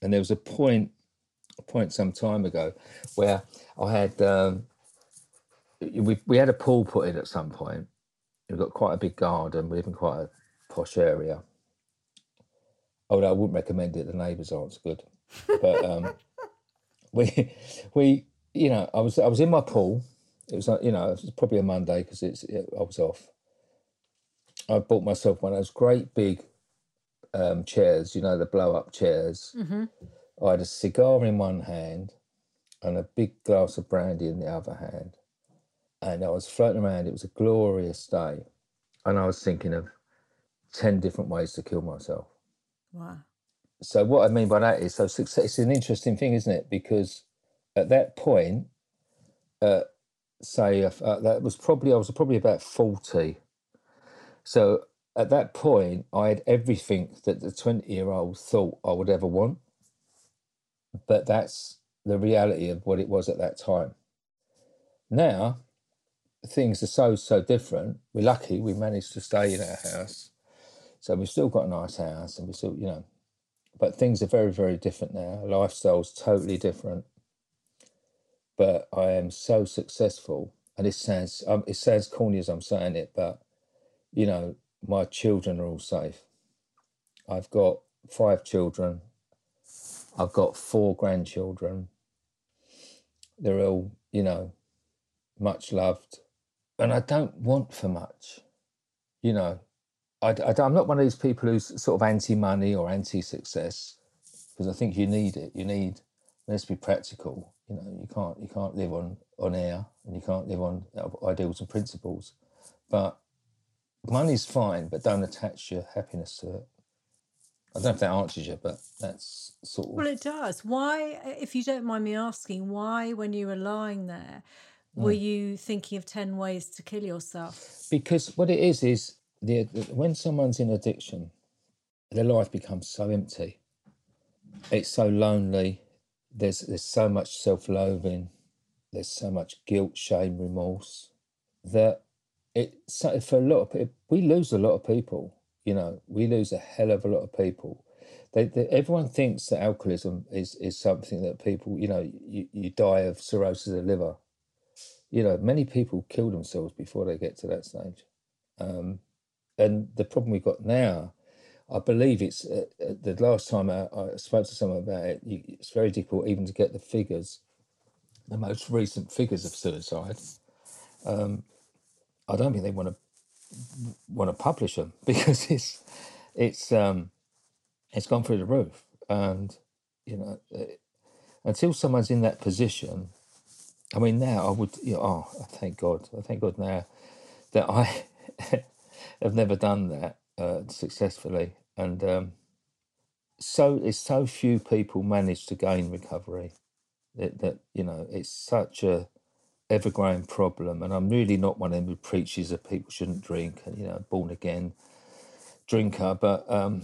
And there was a point, point some time ago, where I had, um, we we had a pool put in at some point. We've got quite a big garden. We live in quite a posh area. Although I wouldn't recommend it, the neighbours aren't so good. But um, we we you know I was I was in my pool. It was you know it was probably a Monday because it's it, I was off. I bought myself one of those great big um, chairs, you know, the blow up chairs. hmm I had a cigar in one hand and a big glass of brandy in the other hand. And I was floating around. It was a glorious day. And I was thinking of 10 different ways to kill myself. Wow. So, what I mean by that is, so success it's an interesting thing, isn't it? Because at that point, uh, say, uh, that was probably, I was probably about 40. So, at that point, I had everything that the 20 year old thought I would ever want but that's the reality of what it was at that time. Now, things are so, so different. We're lucky we managed to stay in our house. So we've still got a nice house and we still, you know, but things are very, very different now. Lifestyle's totally different. But I am so successful, and it sounds um, it sounds corny as I'm saying it, but you know, my children are all safe. I've got five children. I've got four grandchildren. They're all, you know, much loved. And I don't want for much. You know, I, I'm not one of these people who's sort of anti money or anti success because I think you need it. You need, let's be practical. You know, you can't you can't live on on air and you can't live on ideals and principles. But money's fine, but don't attach your happiness to it. I don't know if that answers you, but that's sort of. Well, it does. Why, if you don't mind me asking, why, when you were lying there, were mm. you thinking of 10 ways to kill yourself? Because what it is, is the, when someone's in addiction, their life becomes so empty. It's so lonely. There's, there's so much self loathing. There's so much guilt, shame, remorse that it, for a lot of people, we lose a lot of people you know, we lose a hell of a lot of people. They, they, everyone thinks that alcoholism is, is something that people, you know, you, you die of cirrhosis of the liver. You know, many people kill themselves before they get to that stage. Um, and the problem we've got now, I believe it's uh, uh the last time I, I, spoke to someone about it, you, it's very difficult even to get the figures, the most recent figures of suicide. Um, I don't think they want to want to publish them because it's it's um it's gone through the roof. And you know it, until someone's in that position i mean now i would you know, oh thank god i thank god now that i have never done that uh, successfully. And um so it's so few people manage to gain recovery that, that you know it's such a ever growing problem. And I'm really not one of them who preaches that people shouldn't drink and, you know, born again drinker. But, um,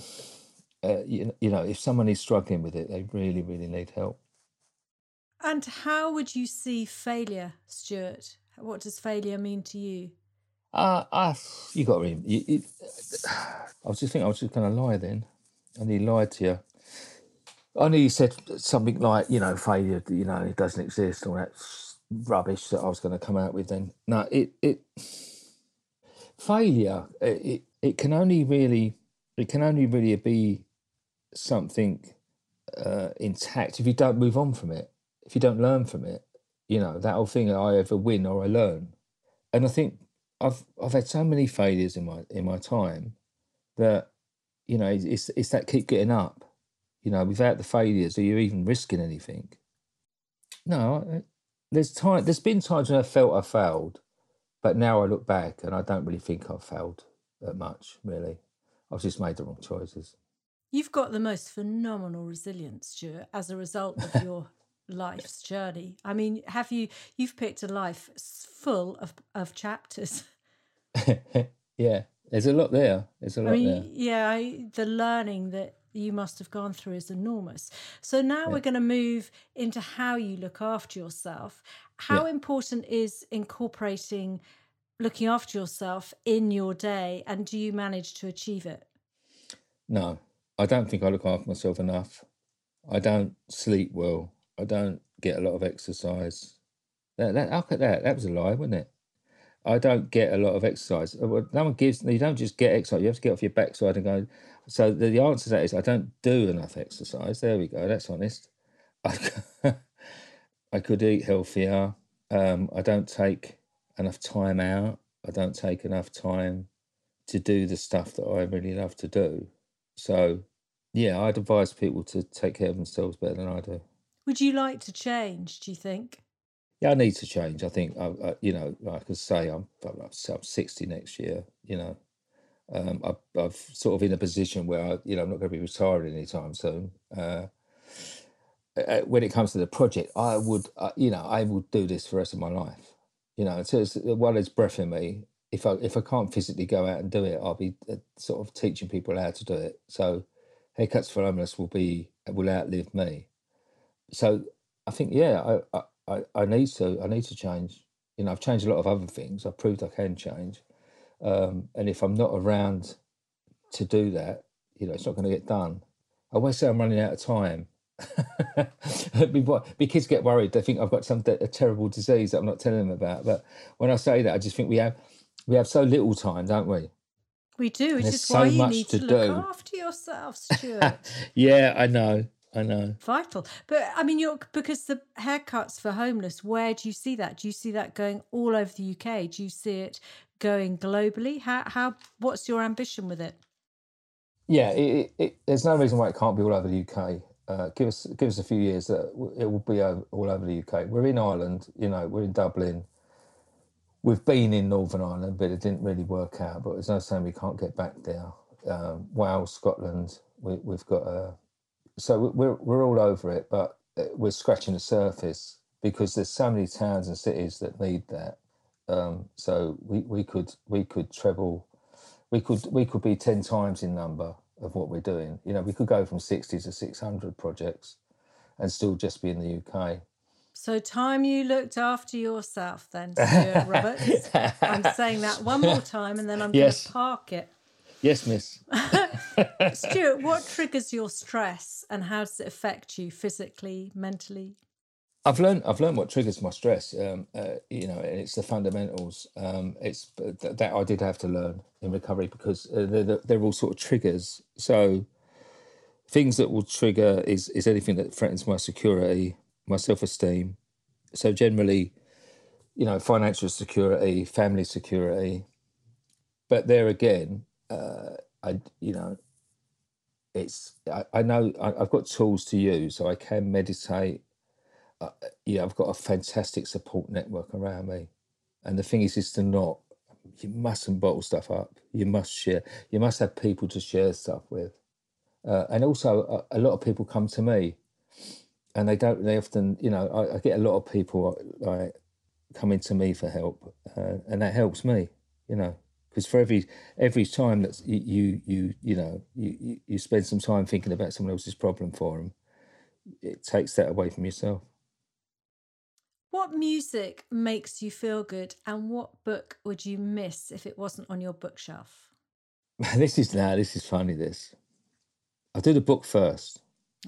uh, you, you know, if someone is struggling with it, they really, really need help. And how would you see failure, Stuart? What does failure mean to you? Uh, I, you got to. You, you, I was just thinking, I was just going to lie then. And he lied to you. I knew you said something like, you know, failure, you know, it doesn't exist, all that rubbish that I was going to come out with then. No, it it failure it it can only really it can only really be something uh, intact if you don't move on from it. If you don't learn from it, you know that whole thing. I either win or I learn, and I think I've I've had so many failures in my in my time that you know it's it's that keep getting up. You know, without the failures, are you even risking anything? No, there's time. There's been times when I felt I failed, but now I look back and I don't really think I've failed that much. Really, I've just made the wrong choices. You've got the most phenomenal resilience, Stuart, as a result of your life's journey. I mean, have you? You've picked a life full of of chapters. yeah, there's a lot there. There's a lot I mean, there. Yeah, I, the learning that you must have gone through is enormous. So now yeah. we're going to move into how you look after yourself. How yeah. important is incorporating looking after yourself in your day and do you manage to achieve it? No, I don't think I look after myself enough. I don't sleep well. I don't get a lot of exercise. That, that, look at that. That was a lie, wasn't it? I don't get a lot of exercise. Uh, no one gives. You don't just get exercise. You have to get off your backside and go. So the, the answer to that is I don't do enough exercise. There we go. That's honest. I, I could eat healthier. Um, I don't take enough time out. I don't take enough time to do the stuff that I really love to do. So, yeah, I'd advise people to take care of themselves better than I do. Would you like to change? Do you think? Yeah, I need to change. I think, I, I, you know, like I say, I'm, I'm 60 next year, you know. Um, I, I'm sort of in a position where, I, you know, I'm not going to be retiring anytime soon. Uh, uh, when it comes to the project, I would, uh, you know, I would do this for the rest of my life. You know, so it's, while there's breath in me, if I if I can't physically go out and do it, I'll be uh, sort of teaching people how to do it. So, haircuts for homeless will be will outlive me. So I think, yeah, I, I, I I need to I need to change. You know, I've changed a lot of other things. I've proved I can change. Um, and if I'm not around to do that, you know, it's not going to get done. I always say I'm running out of time. My kids get worried. They think I've got some a terrible disease that I'm not telling them about. But when I say that, I just think we have we have so little time, don't we? We do, which is so why you need to, to look after yourself, Stuart. yeah, I know. I know. Vital. But I mean you're because the haircuts for homeless, where do you see that? Do you see that going all over the UK? Do you see it going globally? How how what's your ambition with it? Yeah, it, it, there's no reason why it can't be all over the UK. Uh, give us give us a few years, uh, it will be all over the UK. We're in Ireland, you know, we're in Dublin. We've been in Northern Ireland, but it didn't really work out. But there's no saying we can't get back there. Um, Wales, Scotland, we, have got a. So we're we're all over it, but uh, we're scratching the surface because there's so many towns and cities that need that. Um, so we, we could we could treble, we could we could be ten times in number of what we're doing. You know, we could go from sixty to six hundred projects, and still just be in the UK. So, time you looked after yourself, then, Stuart Roberts. I'm saying that one more time, and then I'm yes. going to park it. Yes, Miss. Stuart, what triggers your stress, and how does it affect you physically, mentally? I've learned I've learned what triggers my stress. Um, uh, you know, it's the fundamentals. Um, it's th- that I did have to learn in recovery because uh, they're, they're, all sort of triggers. So things that will trigger is is anything that threatens my security, my self esteem. So generally, you know, financial security, family security. But there again, uh, I you know, it's I, I know I, I've got tools to use, so I can meditate uh, yeah, I've got a fantastic support network around me. And the thing is, is to not, you mustn't bottle stuff up. You must share. You must have people to share stuff with. Uh, and also, a, a, lot of people come to me, and they don't. They often, you know, I, I get a lot of people like coming to me for help, uh, and that helps me. You know, because for every every time that you you you, know you, you spend some time thinking about someone else's problem for them, it takes that away from yourself. What music makes you feel good, and what book would you miss if it wasn't on your bookshelf? this is now. This is funny. This I'll do the book first.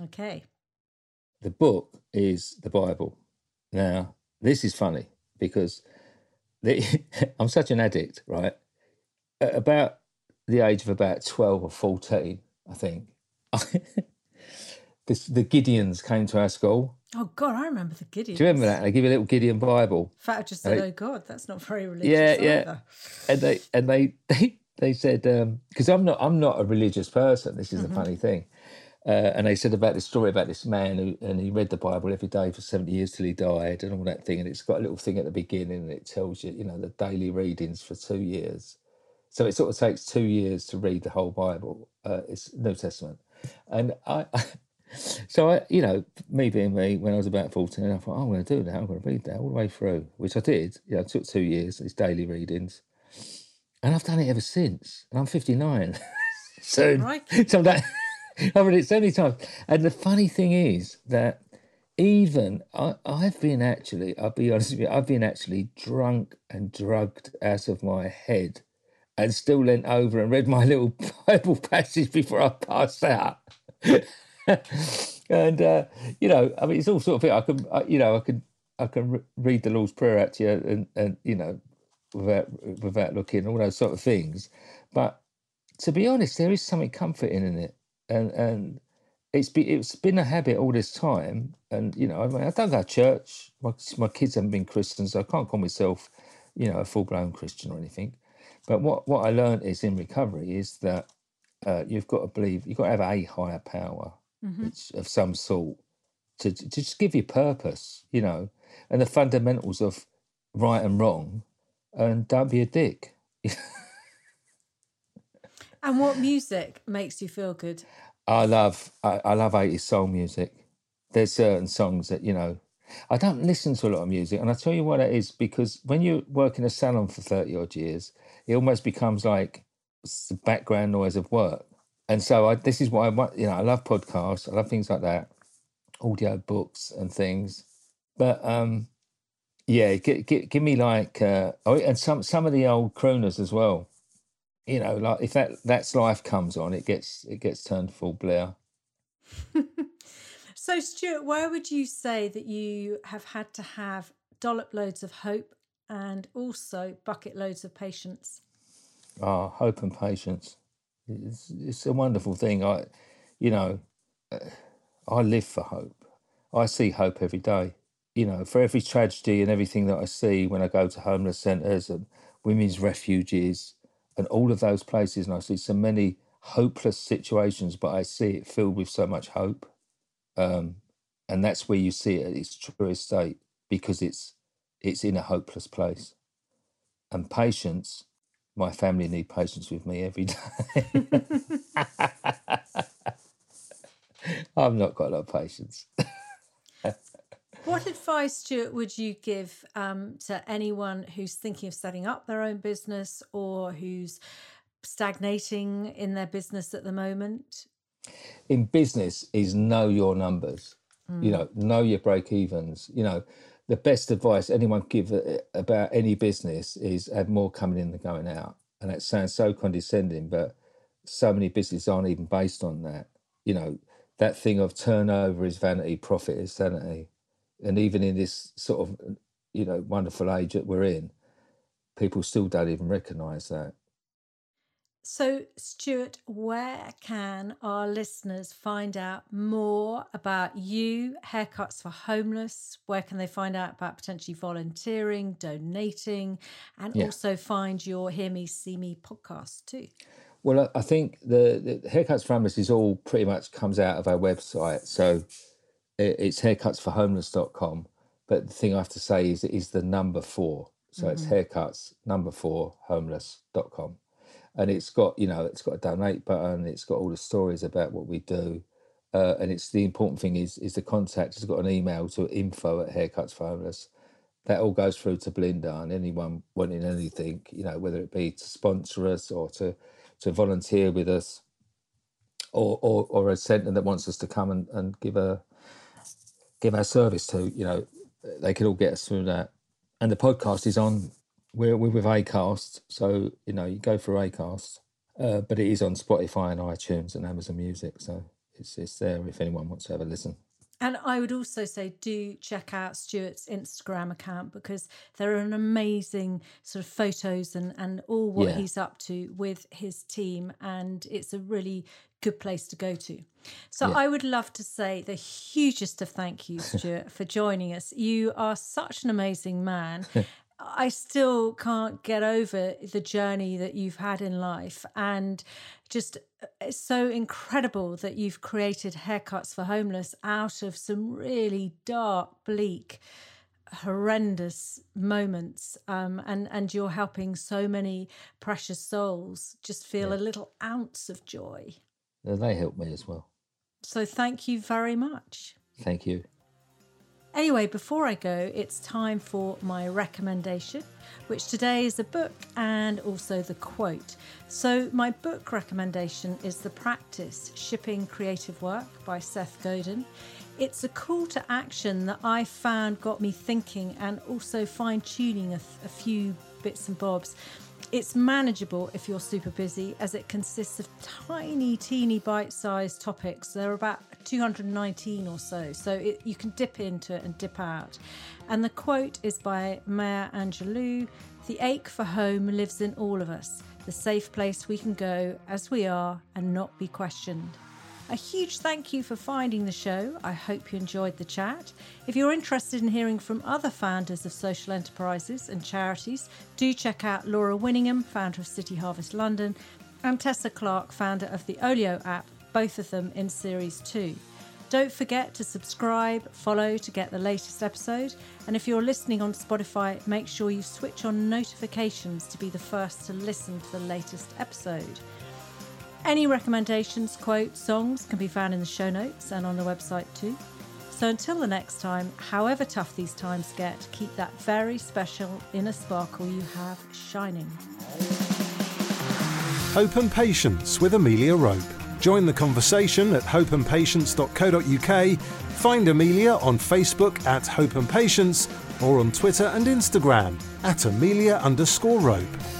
Okay. The book is the Bible. Now, this is funny because the, I'm such an addict, right? At about the age of about 12 or 14, I think, this, the Gideons came to our school Oh God, I remember the Gideon. Do you remember that? They give you a little Gideon Bible. In fact, I just said, "Oh God, that's not very religious." Yeah, yeah. And they and they they they said because um, I'm not I'm not a religious person. This is mm-hmm. funny thing. Uh, and they said about this story about this man who and he read the Bible every day for seventy years till he died and all that thing. And it's got a little thing at the beginning and it tells you, you know, the daily readings for two years. So it sort of takes two years to read the whole Bible. Uh, it's New Testament, and I, so I, you know, me being me, when I was about fourteen, I thought, oh, I'm going to do that. I'm going to read that all the way through, which I did. Yeah, it took two years. It's daily readings, and I've done it ever since. And I'm 59, so right. so that I've read it so many times. And the funny thing is that even I, I've been actually, I'll be honest with you, I've been actually drunk and drugged out of my head, and still leant over and read my little Bible passage before I passed out. and uh, you know, I mean, it's all sort of thing. I can, I, you know, I can, I can re- read the Lord's Prayer out to you, and and you know, without without looking, all those sort of things. But to be honest, there is something comforting in it, and and it's been it's been a habit all this time. And you know, I mean, I don't go to church. My my kids haven't been Christians, so I can't call myself, you know, a full blown Christian or anything. But what what I learned is in recovery is that uh, you've got to believe you've got to have a higher power mm-hmm. of some sort to, to just give you purpose, you know, and the fundamentals of right and wrong, and don't be a dick. and what music makes you feel good? I love I, I love 80s soul music. There's certain songs that, you know, I don't listen to a lot of music, and I tell you what it is because when you work in a salon for 30 odd years, it almost becomes like the background noise of work and so I, this is why I you know, I love podcasts, I love things like that, audio books and things. But um, yeah, give, give, give me like, uh, oh, and some some of the old crooners as well. You know, like if that that's life comes on, it gets it gets turned full blare. so, Stuart, where would you say that you have had to have dollop loads of hope and also bucket loads of patience? Ah, hope and patience. It's, it's a wonderful thing. I, you know, uh, I live for hope. I see hope every day. You know, for every tragedy and everything that I see when I go to homeless centres and women's refuges and all of those places, and I see so many hopeless situations, but I see it filled with so much hope. Um, and that's where you see it at its truest state because it's it's in a hopeless place. And patience, my family need patience with me every day. I've not got a lot of patience. what advice, Stuart, would you give um, to anyone who's thinking of setting up their own business or who's stagnating in their business at the moment? In business, is know your numbers. Mm. You know, know your break evens. You know, the best advice anyone give uh, about any business is have more coming in than going out. And that sounds so condescending, but so many businesses aren't even based on that. You know, that thing of turnover is vanity, profit is sanity. And even in this sort of, you know, wonderful age that we're in, people still don't even recognize that. So, Stuart, where can our listeners find out more about you, Haircuts for Homeless? Where can they find out about potentially volunteering, donating, and yeah. also find your Hear Me, See Me podcast too? Well, I think the, the Haircuts for Homeless is all pretty much comes out of our website. So it's haircutsforhomeless.com. But the thing I have to say is it is the number four. So mm-hmm. it's haircuts number four homeless.com and it's got you know it's got a donate button it's got all the stories about what we do uh, and it's the important thing is is the contact has got an email to info at haircuts for that all goes through to belinda and anyone wanting anything you know whether it be to sponsor us or to to volunteer with us or or, or a centre that wants us to come and, and give a give our service to you know they could all get us through that. And the podcast is on we're, we're with Acast, so you know you go for Acast, uh, but it is on Spotify and iTunes and Amazon Music, so it's it's there if anyone wants to have a listen. And I would also say do check out Stuart's Instagram account because there are an amazing sort of photos and, and all what yeah. he's up to with his team. And it's a really good place to go to. So yeah. I would love to say the hugest of thank yous, Stuart, for joining us. You are such an amazing man. I still can't get over the journey that you've had in life. And just uh, it's so incredible that you've created haircuts for homeless out of some really dark, bleak, horrendous moments. Um, and, and you're helping so many precious souls just feel yeah. a little ounce of joy. They help me as well. So thank you very much. Thank you. Anyway, before I go, it's time for my recommendation, which today is a book and also the quote. So, my book recommendation is The Practice Shipping Creative Work by Seth Godin. It's a call to action that I found got me thinking and also fine tuning a, a few bits and bobs. It's manageable if you're super busy, as it consists of tiny, teeny bite sized topics. There are about 219 or so, so it, you can dip into it and dip out. And the quote is by Maya Angelou The ache for home lives in all of us, the safe place we can go as we are and not be questioned. A huge thank you for finding the show. I hope you enjoyed the chat. If you're interested in hearing from other founders of social enterprises and charities, do check out Laura Winningham, founder of City Harvest London, and Tessa Clarke, founder of the Olio app, both of them in Series 2. Don't forget to subscribe, follow to get the latest episode. And if you're listening on Spotify, make sure you switch on notifications to be the first to listen to the latest episode. Any recommendations, quotes, songs can be found in the show notes and on the website too. So until the next time, however tough these times get, keep that very special inner sparkle you have shining. Hope and Patience with Amelia Rope. Join the conversation at hopeandpatience.co.uk. Find Amelia on Facebook at Hope and Patience or on Twitter and Instagram at Amelia underscore rope.